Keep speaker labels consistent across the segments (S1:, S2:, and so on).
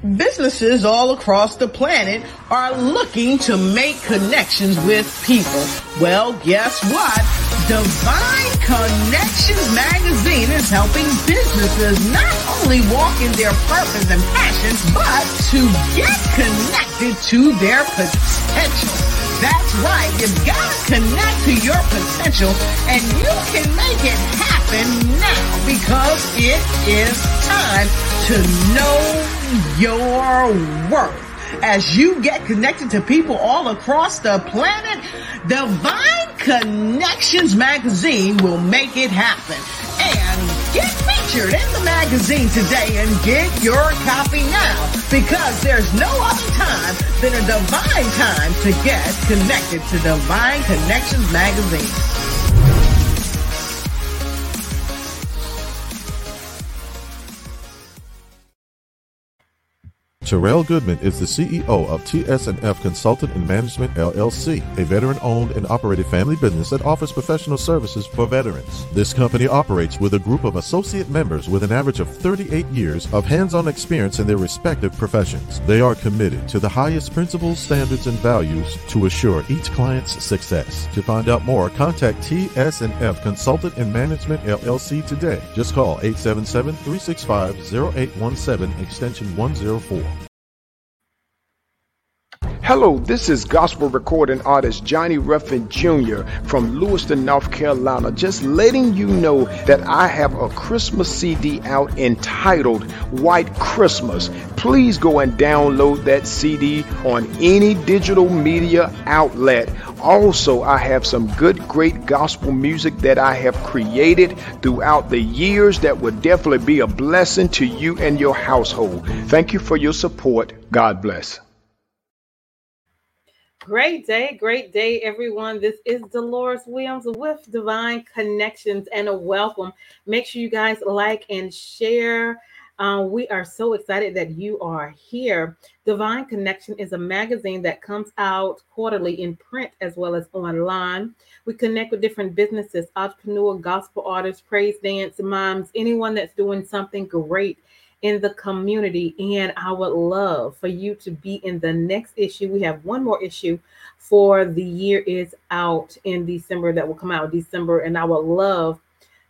S1: Businesses all across the planet are looking to make connections with people. Well, guess what? Divine Connections magazine is helping businesses not only walk in their purpose and passions, but to get connected to their potential. That's right. You've got to connect to your potential and you can make it happen now because it is time to know your worth. As you get connected to people all across the planet, Divine Connections magazine will make it happen. And get featured in the magazine today and get your copy now because there's no other time than a divine time to get connected to Divine Connections magazine.
S2: Terrell Goodman is the CEO of TS&F Consultant and Management LLC, a veteran-owned and operated family business that offers professional services for veterans. This company operates with a group of associate members with an average of 38 years of hands-on experience in their respective professions. They are committed to the highest principles, standards, and values to assure each client's success. To find out more, contact TS&F Consultant and Management LLC today. Just call 877-365-0817 extension 104.
S3: Hello, this is gospel recording artist Johnny Ruffin Jr. from Lewiston, North Carolina. Just letting you know that I have a Christmas CD out entitled White Christmas. Please go and download that CD on any digital media outlet. Also, I have some good, great gospel music that I have created throughout the years that will definitely be a blessing to you and your household. Thank you for your support. God bless.
S4: Great day, great day, everyone. This is Dolores Williams with Divine Connections and a welcome. Make sure you guys like and share. Uh, we are so excited that you are here. Divine Connection is a magazine that comes out quarterly in print as well as online. We connect with different businesses, entrepreneur, gospel artists, praise dance moms, anyone that's doing something great in the community. And I would love for you to be in the next issue. We have one more issue for the year is out in December that will come out December. And I would love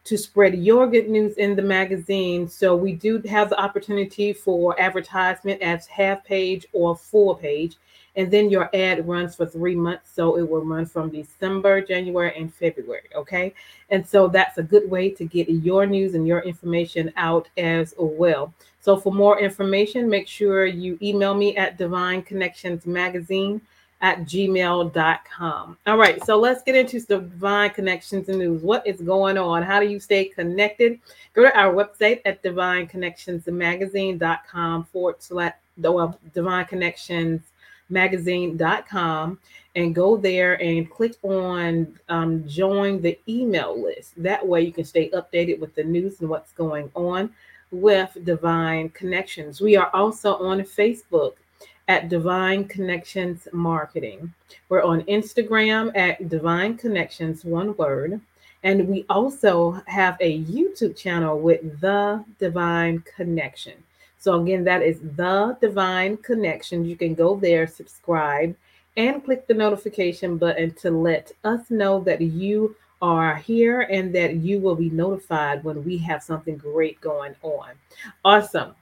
S4: to spread your good news in the magazine. So we do have the opportunity for advertisement as half page or full page. And then your ad runs for three months. So it will run from December, January, and February. Okay. And so that's a good way to get your news and your information out as well. So for more information, make sure you email me at Divine Connections Magazine at gmail.com. All right, so let's get into Divine Connections News. What is going on? How do you stay connected? Go to our website at divineconnectionsmagazine.com forward slash Divine Connections magazine.com and go there and click on um, join the email list. That way you can stay updated with the news and what's going on with Divine Connections. We are also on Facebook at Divine Connections Marketing. We're on Instagram at Divine Connections, one word. And we also have a YouTube channel with The Divine Connection. So, again, that is The Divine Connection. You can go there, subscribe, and click the notification button to let us know that you are here and that you will be notified when we have something great going on. Awesome.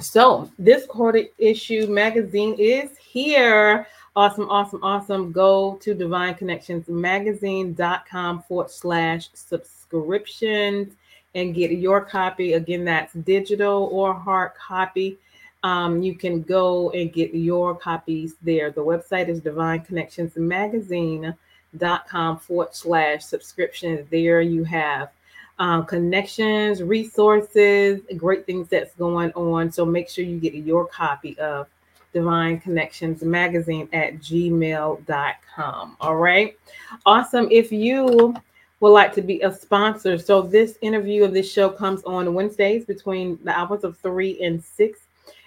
S4: So, this quarter issue magazine is here. Awesome, awesome, awesome. Go to Divine Connections Magazine.com forward slash subscriptions and get your copy. Again, that's digital or hard copy. Um, you can go and get your copies there. The website is Divine Connections Magazine.com forward slash subscriptions. There you have um, connections, resources, great things that's going on. So make sure you get your copy of Divine Connections Magazine at gmail.com. All right. Awesome. If you would like to be a sponsor. So this interview of this show comes on Wednesdays between the hours of three and six.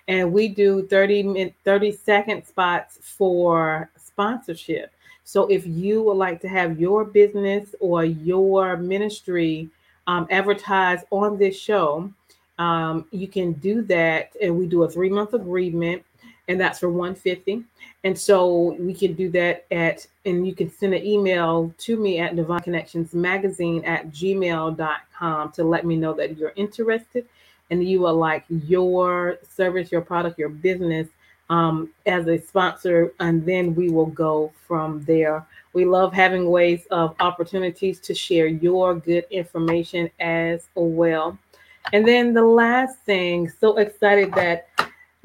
S4: And we do 30 30 second spots for sponsorship. So if you would like to have your business or your ministry um, advertise on this show, um, you can do that, and we do a three month agreement, and that's for 150. And so we can do that at, and you can send an email to me at Divine Connections Magazine at gmail.com to let me know that you're interested and you would like your service, your product, your business um, as a sponsor, and then we will go from there. We love having ways of opportunities to share your good information as well. And then the last thing, so excited that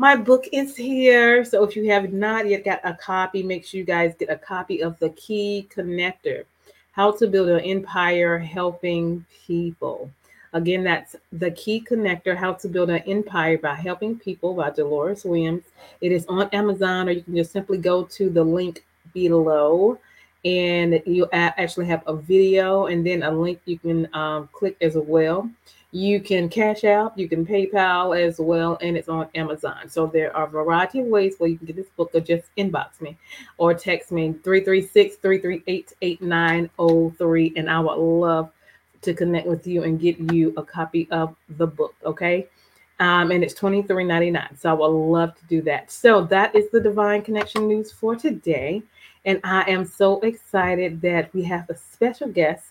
S4: my book is here. So if you have not yet got a copy, make sure you guys get a copy of The Key Connector How to Build an Empire Helping People. Again, that's The Key Connector How to Build an Empire by Helping People by Dolores Williams. It is on Amazon, or you can just simply go to the link below and you actually have a video and then a link you can um, click as well. You can cash out, you can PayPal as well, and it's on Amazon. So there are a variety of ways where you can get this book or just inbox me or text me 336 338 8903. And I would love to connect with you and get you a copy of the book. Okay. Um, and it's $23.99. So I would love to do that. So that is the Divine Connection news for today. And I am so excited that we have a special guest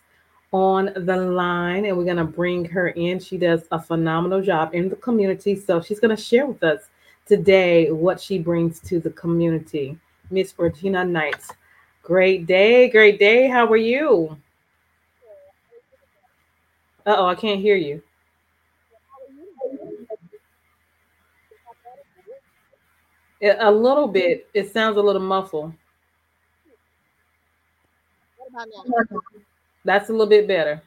S4: on the line and we're going to bring her in. She does a phenomenal job in the community. So she's going to share with us today what she brings to the community. Miss Rogina Knight. Great day. Great day. How are you? Uh oh, I can't hear you. A little bit. It sounds a little muffled. That's a little bit better.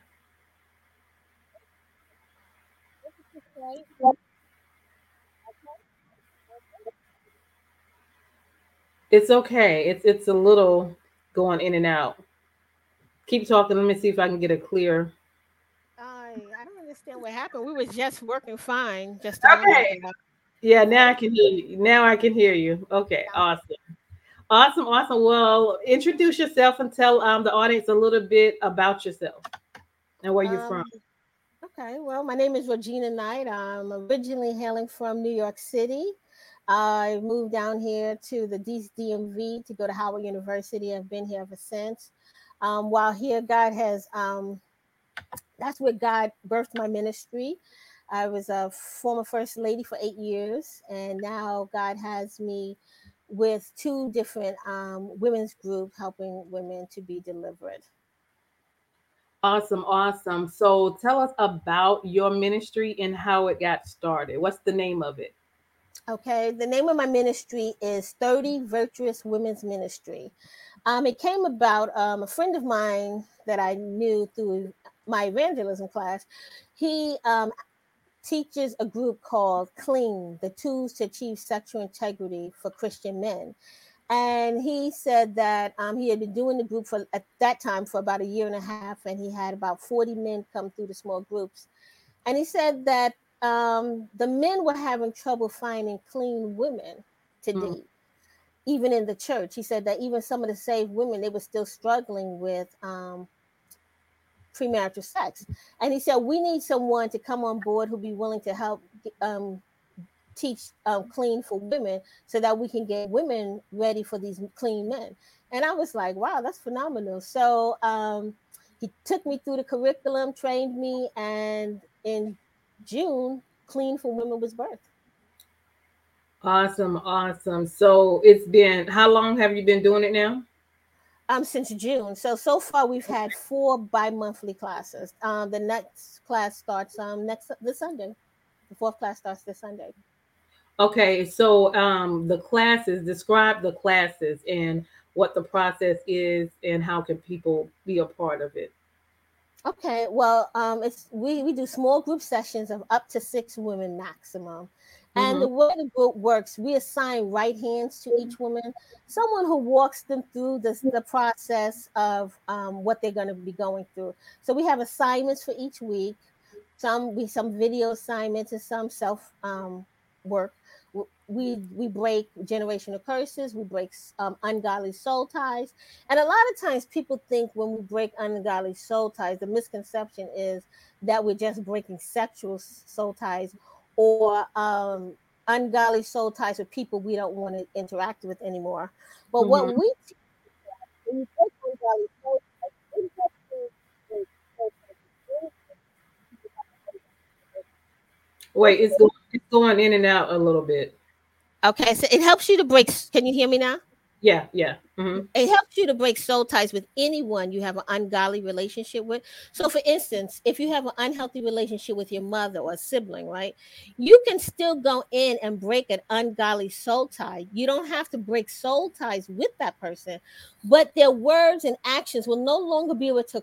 S4: It's okay. It's it's a little going in and out. Keep talking. Let me see if I can get a clear.
S5: I I don't understand what happened. We were just working fine. Just
S4: okay. Yeah, now I can hear you. Now I can hear you. Okay, awesome. Awesome, awesome. Well, introduce yourself and tell um, the audience a little bit about yourself and where you're um, from.
S5: Okay, well, my name is Rogina Knight. I'm originally hailing from New York City. I moved down here to the DMV to go to Howard University. I've been here ever since. Um, while here, God has, um, that's where God birthed my ministry. I was a former first lady for eight years, and now God has me with two different um, women's groups helping women to be delivered.
S4: Awesome, awesome. So tell us about your ministry and how it got started. What's the name of it?
S5: Okay, the name of my ministry is 30 Virtuous Women's Ministry. Um, it came about um, a friend of mine that I knew through my evangelism class. He um, teaches a group called Clean, the tools to achieve sexual integrity for Christian men. And he said that um, he had been doing the group for at that time for about a year and a half, and he had about 40 men come through the small groups. And he said that um, the men were having trouble finding clean women to mm. date, even in the church. He said that even some of the saved women, they were still struggling with um, premarital sex. And he said, We need someone to come on board who'll be willing to help um, teach um, clean for women so that we can get women ready for these clean men. And I was like, Wow, that's phenomenal. So um, he took me through the curriculum, trained me, and in June, Clean for Women was birthed.
S4: Awesome, awesome. So it's been how long have you been doing it now?
S5: Um, since June. So so far we've had four bi-monthly classes. Um, the next class starts um next this Sunday. The fourth class starts this Sunday.
S4: Okay, so um, the classes describe the classes and what the process is and how can people be a part of it.
S5: Okay, well, um, it's we we do small group sessions of up to six women maximum. And mm-hmm. the way the group works, we assign right hands to each woman, someone who walks them through the, the process of um, what they're going to be going through. So we have assignments for each week. Some we some video assignments and some self um, work we we break generational curses we break um, ungodly soul ties and a lot of times people think when we break ungodly soul ties the misconception is that we're just breaking sexual soul ties or um, ungodly soul ties with people we don't want to interact with anymore but mm-hmm. what we when you break ungodly soul ties
S4: Wait, it's going, it's going in and out a little bit.
S5: Okay, so it helps you to break. Can you hear me now?
S4: Yeah, yeah. Mm-hmm.
S5: It helps you to break soul ties with anyone you have an ungodly relationship with. So, for instance, if you have an unhealthy relationship with your mother or sibling, right, you can still go in and break an ungodly soul tie. You don't have to break soul ties with that person, but their words and actions will no longer be able to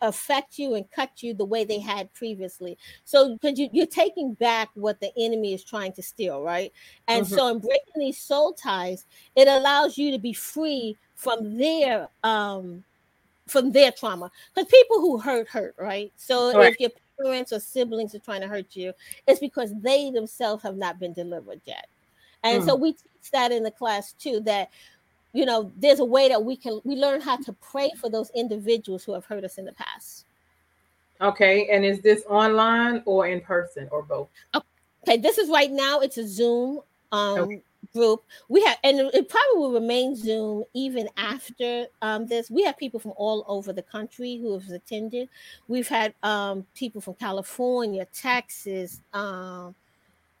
S5: affect you and cut you the way they had previously. So because you, you're taking back what the enemy is trying to steal, right? And mm-hmm. so in breaking these soul ties, it allows you to be free from their um from their trauma. Because people who hurt hurt, right? So right. if your parents or siblings are trying to hurt you, it's because they themselves have not been delivered yet. And mm. so we teach that in the class too that you know there's a way that we can we learn how to pray for those individuals who have hurt us in the past.
S4: Okay and is this online or in person or both?
S5: Okay this is right now it's a zoom um okay. group. We have and it probably will remain zoom even after um this. We have people from all over the country who have attended. We've had um people from california texas um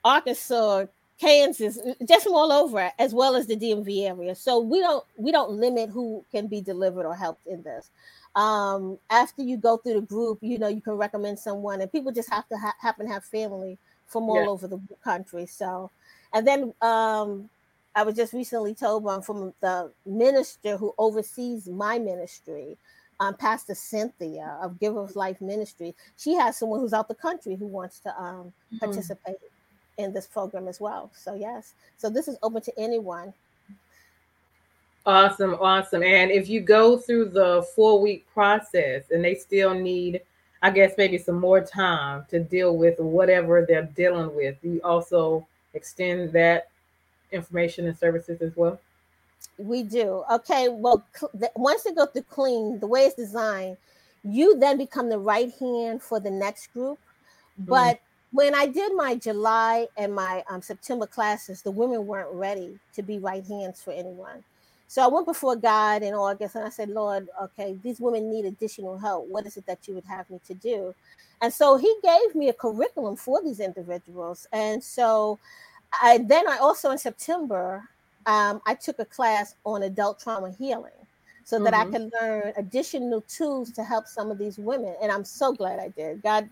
S5: arkansas Kansas, just from all over, as well as the DMV area. So we don't we don't limit who can be delivered or helped in this. Um, after you go through the group, you know you can recommend someone, and people just have to ha- happen to have family from all yeah. over the country. So, and then um, I was just recently told one from the minister who oversees my ministry, um, Pastor Cynthia of Give of Life Ministry. She has someone who's out the country who wants to um, mm-hmm. In this program as well. So yes, so this is open to anyone.
S4: Awesome, awesome. And if you go through the four week process and they still need, I guess maybe some more time to deal with whatever they're dealing with, you also extend that information and services as well.
S5: We do. Okay. Well, once they go through clean, the way it's designed, you then become the right hand for the next group. But mm when I did my July and my um, September classes, the women weren't ready to be right hands for anyone. So I went before God in August and I said, Lord, okay, these women need additional help. What is it that you would have me to do? And so he gave me a curriculum for these individuals. And so I then I also in September, um, I took a class on adult trauma healing so that mm-hmm. I can learn additional tools to help some of these women. And I'm so glad I did. God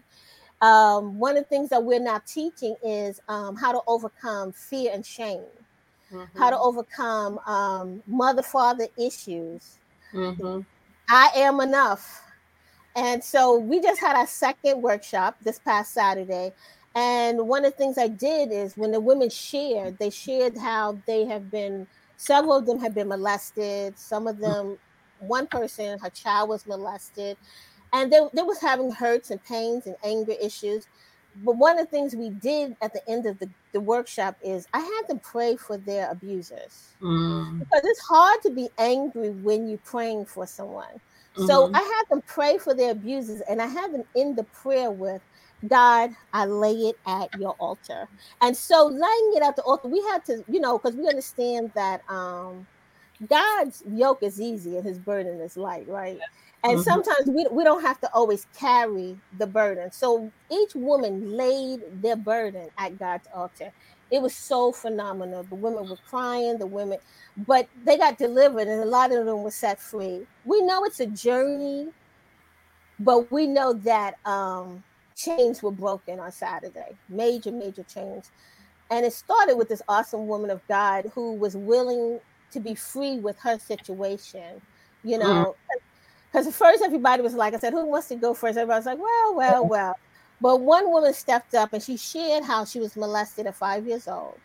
S5: um, one of the things that we're now teaching is um, how to overcome fear and shame, mm-hmm. how to mm-hmm. overcome um, mother father issues. Mm-hmm. I am enough. And so we just had our second workshop this past Saturday. And one of the things I did is when the women shared, they shared how they have been, several of them have been molested. Some of them, one person, her child was molested and they, they was having hurts and pains and anger issues but one of the things we did at the end of the, the workshop is i had them pray for their abusers mm. because it's hard to be angry when you're praying for someone mm-hmm. so i had them pray for their abusers and i had them end the prayer with god i lay it at your altar and so laying it at the altar we had to you know because we understand that um god's yoke is easy and his burden is light right and mm-hmm. sometimes we, we don't have to always carry the burden. So each woman laid their burden at God's altar. It was so phenomenal. The women were crying, the women, but they got delivered, and a lot of them were set free. We know it's a journey, but we know that um, chains were broken on Saturday major, major chains. And it started with this awesome woman of God who was willing to be free with her situation. You know, mm-hmm because at first everybody was like, I said, who wants to go first? Everybody was like, well, well, well. But one woman stepped up and she shared how she was molested at five years old.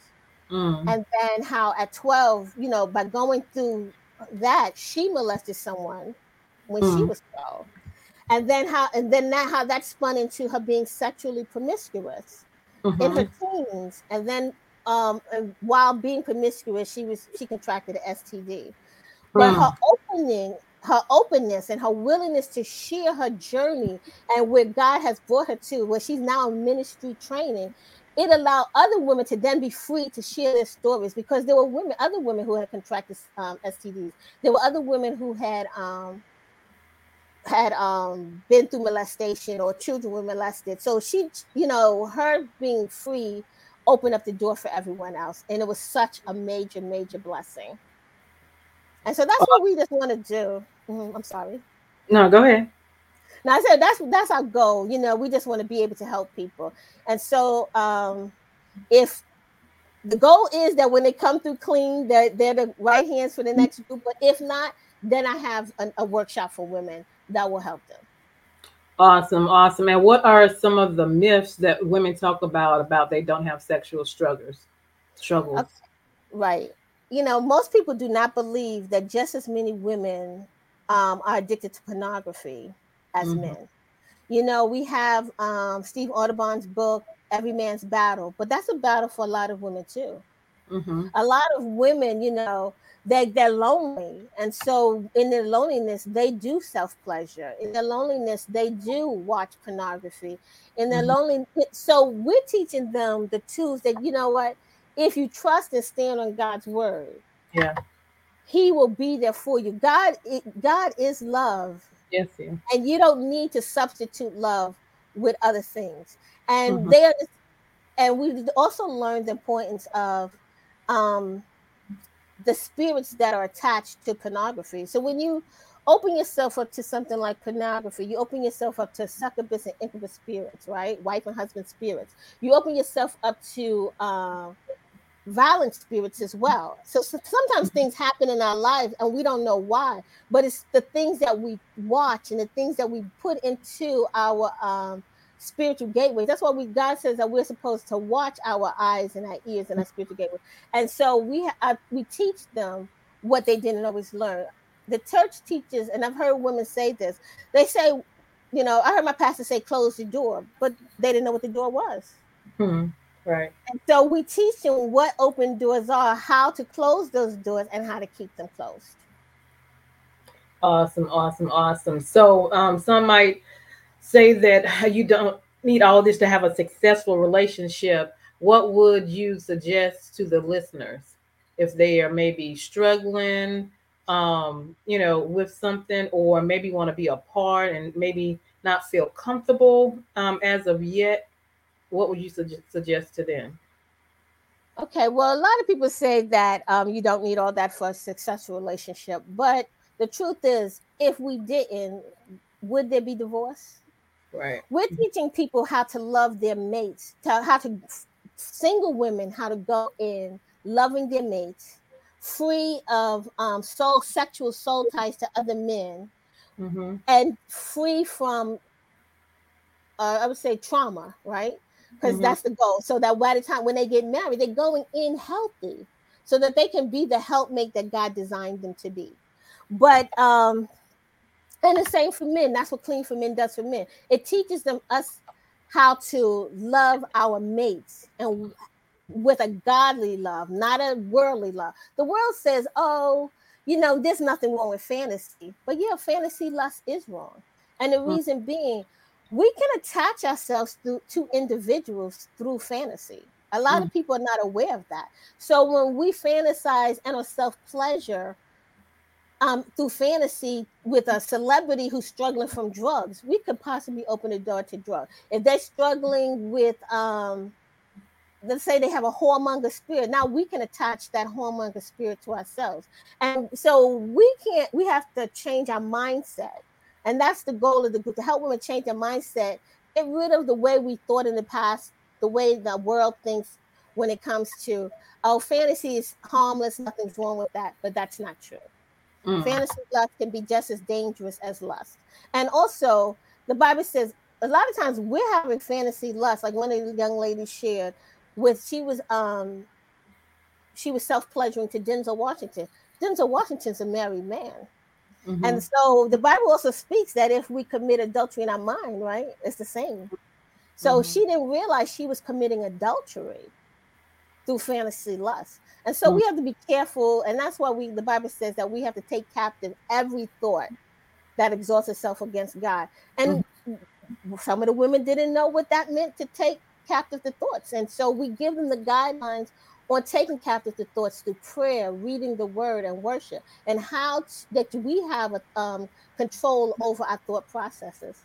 S5: Mm. And then how at 12, you know, by going through that, she molested someone when mm. she was 12. And then how and then that how that spun into her being sexually promiscuous mm-hmm. in her teens. And then um, while being promiscuous, she was she contracted an STD. But her opening, her openness, and her willingness to share her journey and where God has brought her to, where she's now in ministry training, it allowed other women to then be free to share their stories because there were women, other women who had contracted um, STDs. There were other women who had um, had um, been through molestation or children were molested. So she, you know, her being free opened up the door for everyone else, and it was such a major, major blessing. And so that's what we just want to do. Mm-hmm, I'm sorry.
S4: No, go ahead.
S5: Now I said that's that's our goal. You know, we just want to be able to help people. And so um if the goal is that when they come through clean, they're, they're the right hands for the next group. But if not, then I have a, a workshop for women that will help them.
S4: Awesome, awesome. And what are some of the myths that women talk about about they don't have sexual struggles? Struggles. Okay.
S5: Right. You know, most people do not believe that just as many women um, are addicted to pornography as mm-hmm. men. You know, we have um, Steve Arterburn's book, Every Man's Battle, but that's a battle for a lot of women too. Mm-hmm. A lot of women, you know, they they're lonely, and so in their loneliness, they do self pleasure. In their loneliness, they do watch pornography. In their mm-hmm. loneliness, so we're teaching them the tools that you know what, if you trust and stand on God's word,
S4: yeah,
S5: He will be there for you. God, God is love.
S4: Yes, yeah.
S5: and you don't need to substitute love with other things. And mm-hmm. they are, and we also learned the importance of um the spirits that are attached to pornography. So when you open yourself up to something like pornography, you open yourself up to succubus and incubus spirits, right? Wife and husband spirits. You open yourself up to uh, violent spirits as well. So, so, sometimes things happen in our lives and we don't know why, but it's the things that we watch and the things that we put into our um, spiritual gateways. That's why we God says that we're supposed to watch our eyes and our ears and our spiritual gateway. And so we uh, we teach them what they didn't always learn. The church teaches, and I've heard women say this. They say, you know, I heard my pastor say, "Close the door," but they didn't know what the door was.
S4: Hmm. Right.
S5: And so we teach them what open doors are, how to close those doors, and how to keep them closed.
S4: Awesome, awesome, awesome. So um, some might say that you don't need all this to have a successful relationship, what would you suggest to the listeners if they are maybe struggling, um, you know, with something, or maybe want to be apart and maybe not feel comfortable um, as of yet? What would you su- suggest to them?
S5: Okay, well, a lot of people say that um, you don't need all that for a successful relationship, but the truth is, if we didn't, would there be divorce?
S4: Right.
S5: We're teaching people how to love their mates, to, how to single women how to go in loving their mates, free of um, soul sexual soul ties to other men, mm-hmm. and free from uh, I would say trauma, right? Because mm-hmm. that's the goal. So that by the time when they get married, they're going in healthy, so that they can be the helpmate that God designed them to be. But um, and the same for men. That's what Clean for Men does for men. It teaches them us how to love our mates and with a godly love, not a worldly love. The world says, oh, you know, there's nothing wrong with fantasy. But yeah, fantasy lust is wrong. And the mm. reason being, we can attach ourselves through, to individuals through fantasy. A lot mm. of people are not aware of that. So when we fantasize and a self pleasure um, through fantasy with a celebrity who's struggling from drugs, we could possibly open the door to drugs. If they're struggling with, um, let's say they have a whoremonger spirit, now we can attach that whoremonger spirit to ourselves. And so we can't, we have to change our mindset. And that's the goal of the group to help women change their mindset, get rid of the way we thought in the past, the way the world thinks when it comes to, oh, fantasy is harmless, nothing's wrong with that, but that's not true. Mm. Fantasy lust can be just as dangerous as lust. And also, the Bible says a lot of times we're having fantasy lust, like one of the young ladies shared with she was um she was self-pleasuring to Denzel Washington. Denzel Washington's a married man. Mm-hmm. And so the Bible also speaks that if we commit adultery in our mind, right, it's the same. So mm-hmm. she didn't realize she was committing adultery. Through fantasy lust. And so we have to be careful, and that's why we the Bible says that we have to take captive every thought that exalts itself against God. And mm-hmm. some of the women didn't know what that meant to take captive the thoughts. And so we give them the guidelines on taking captive the thoughts through prayer, reading the word, and worship, and how t- that we have a, um, control over our thought processes.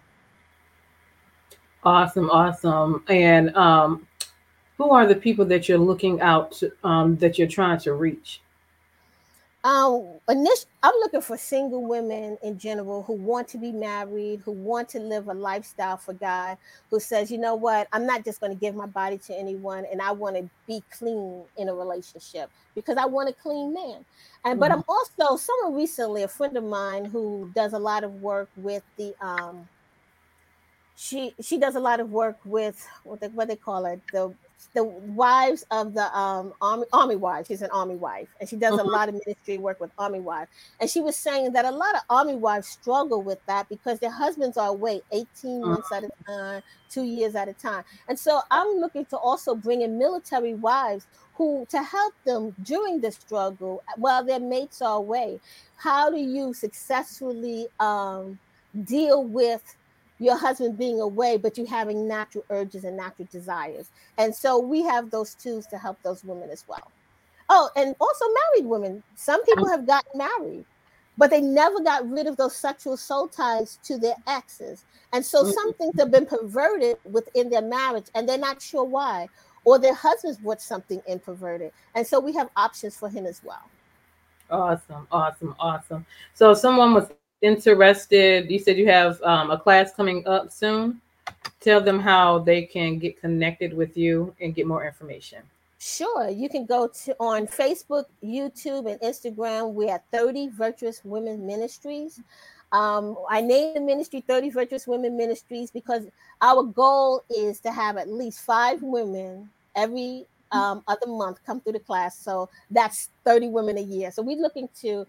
S4: Awesome, awesome. And um, who are the people that you're looking out to, um, that you're trying to reach?
S5: Um, initially, I'm looking for single women in general who want to be married, who want to live a lifestyle for God, who says, you know what, I'm not just going to give my body to anyone, and I want to be clean in a relationship because I want a clean man. And mm-hmm. but I'm also someone recently, a friend of mine who does a lot of work with the um, she she does a lot of work with what they, what they call it the the wives of the um, army army wives. She's an army wife, and she does uh-huh. a lot of ministry work with army wives. And she was saying that a lot of army wives struggle with that because their husbands are away 18 uh-huh. months at a time, two years at a time. And so I'm looking to also bring in military wives who to help them during the struggle while their mates are away. How do you successfully um, deal with your husband being away, but you having natural urges and natural desires. And so we have those tools to help those women as well. Oh, and also married women. Some people have gotten married, but they never got rid of those sexual soul ties to their exes. And so some mm-hmm. things have been perverted within their marriage, and they're not sure why. Or their husbands brought something in perverted. And so we have options for him as well.
S4: Awesome, awesome, awesome. So someone was interested, you said you have um, a class coming up soon. Tell them how they can get connected with you and get more information.
S5: Sure. You can go to on Facebook, YouTube, and Instagram. We're at 30 Virtuous Women Ministries. Um, I named the ministry 30 Virtuous Women Ministries because our goal is to have at least five women every um, other month come through the class. So that's 30 women a year. So we're looking to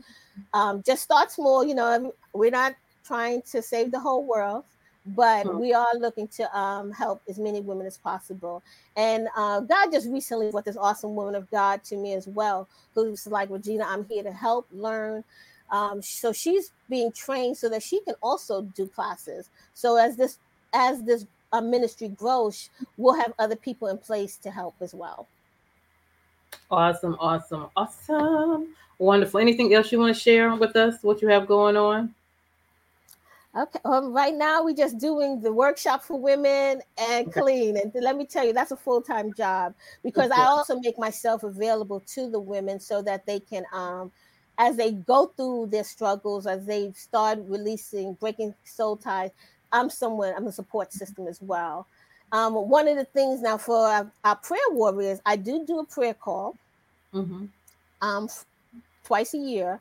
S5: um, just start small. You know, we're not trying to save the whole world, but mm-hmm. we are looking to um, help as many women as possible. And uh, God just recently brought this awesome woman of God to me as well, who's like, Rogina, I'm here to help, learn. Um, so she's being trained so that she can also do classes. So as this as this uh, ministry grows, we'll have other people in place to help as well.
S4: Awesome, awesome, awesome. Wonderful. Anything else you want to share with us? What you have going on?
S5: Okay. Um, right now, we're just doing the workshop for women and clean. And let me tell you, that's a full time job because I also make myself available to the women so that they can, um, as they go through their struggles, as they start releasing, breaking soul ties, I'm someone, I'm a support system as well. Um, one of the things now for our, our, prayer warriors, I do do a prayer call mm-hmm. um, twice a year.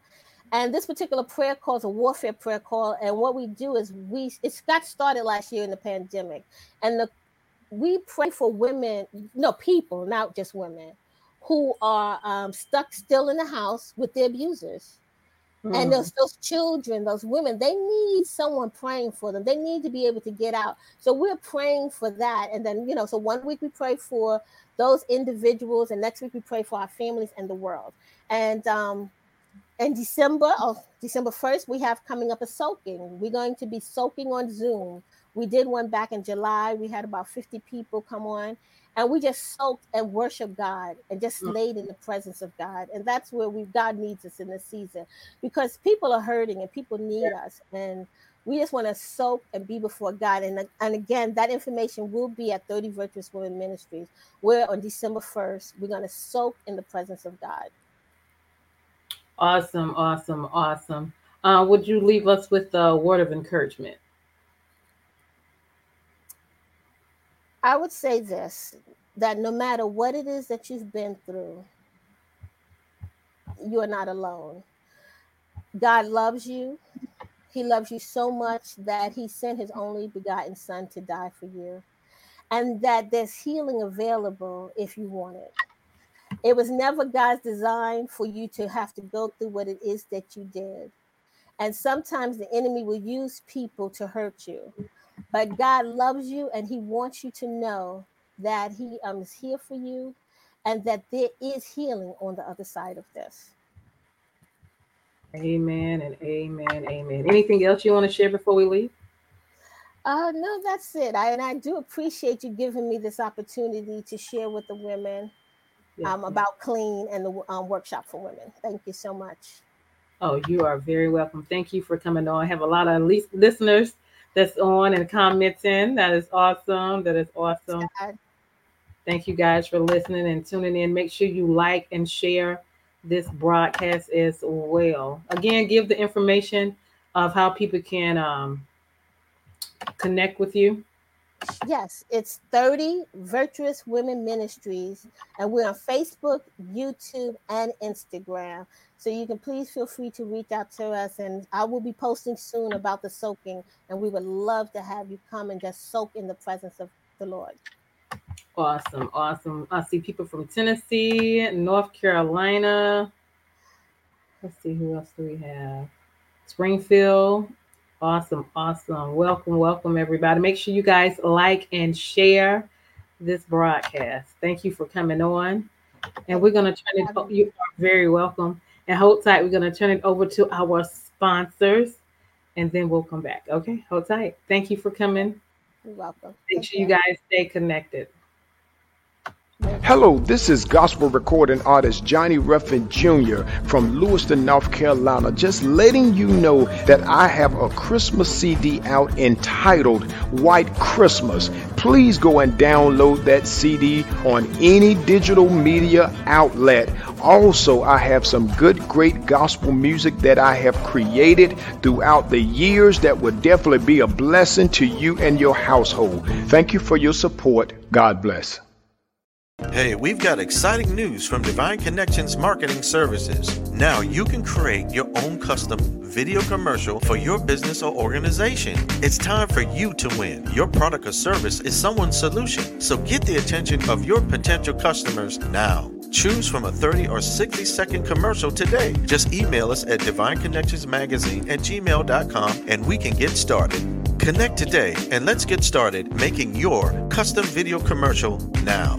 S5: And this particular prayer call is a warfare prayer call. And what we do is we it got started last year in the pandemic. And the we pray for women, no people, not just women, who are um, stuck still in the house with their abusers. Mm. And those those children, those women, they need someone praying for them. They need to be able to get out. So we're praying for that. And then, you know, so one week we pray for those individuals, and next week we pray for our families and the world. And um, in December, oh, December 1st, we have coming up a soaking. We're going to be soaking on Zoom. We did one back in July. We had about 50 people come on and we just soaked and worshiped God and just mm. laid in the presence of God. And that's where we God needs us in this season because people are hurting and people need yeah. us. And we just want to soak and be before God. And, and again, that information will be at 30 Virtuous Women Ministries, where on December 1st, we're going to soak in the presence of God.
S4: Awesome, awesome, awesome. Uh, would you leave us with a word of encouragement?
S5: I would say this that no matter what it is that you've been through, you are not alone. God loves you. He loves you so much that he sent his only begotten son to die for you. And that there's healing available if you want it. It was never God's design for you to have to go through what it is that you did. And sometimes the enemy will use people to hurt you. But God loves you and He wants you to know that He um, is here for you and that there is healing on the other side of this.
S4: Amen and amen, amen. Anything else you want to share before we leave?
S5: Uh, no, that's it. I and I do appreciate you giving me this opportunity to share with the women um, about clean and the um, workshop for women. Thank you so much.
S4: Oh, you are very welcome. Thank you for coming on. I have a lot of listeners that's on and commenting. That is awesome. That is awesome. Thank you guys for listening and tuning in. Make sure you like and share this broadcast as well. Again, give the information of how people can um, connect with you.
S5: Yes, it's 30 Virtuous Women Ministries, and we're on Facebook, YouTube, and Instagram. So you can please feel free to reach out to us, and I will be posting soon about the soaking, and we would love to have you come and just soak in the presence of the Lord.
S4: Awesome, awesome. I see people from Tennessee, North Carolina. Let's see who else do we have. Springfield. Awesome, awesome. Welcome, welcome, everybody. Make sure you guys like and share this broadcast. Thank you for coming on. And we're going to turn it, you are very welcome. And hold tight. We're going to turn it over to our sponsors and then we'll come back. Okay, hold tight. Thank you for coming.
S5: You're welcome.
S4: Make sure you guys stay connected.
S3: Hello, this is gospel recording artist Johnny Ruffin Jr. from Lewiston, North Carolina, just letting you know that I have a Christmas CD out entitled White Christmas. Please go and download that CD on any digital media outlet. Also, I have some good, great gospel music that I have created throughout the years that will definitely be a blessing to you and your household. Thank you for your support. God bless.
S6: Hey, we've got exciting news from Divine Connections Marketing Services. Now you can create your own custom video commercial for your business or organization. It's time for you to win. Your product or service is someone's solution, so get the attention of your potential customers now. Choose from a 30 or 60 second commercial today. Just email us at divineconnectionsmagazine at gmail.com and we can get started. Connect today and let's get started making your custom video commercial now.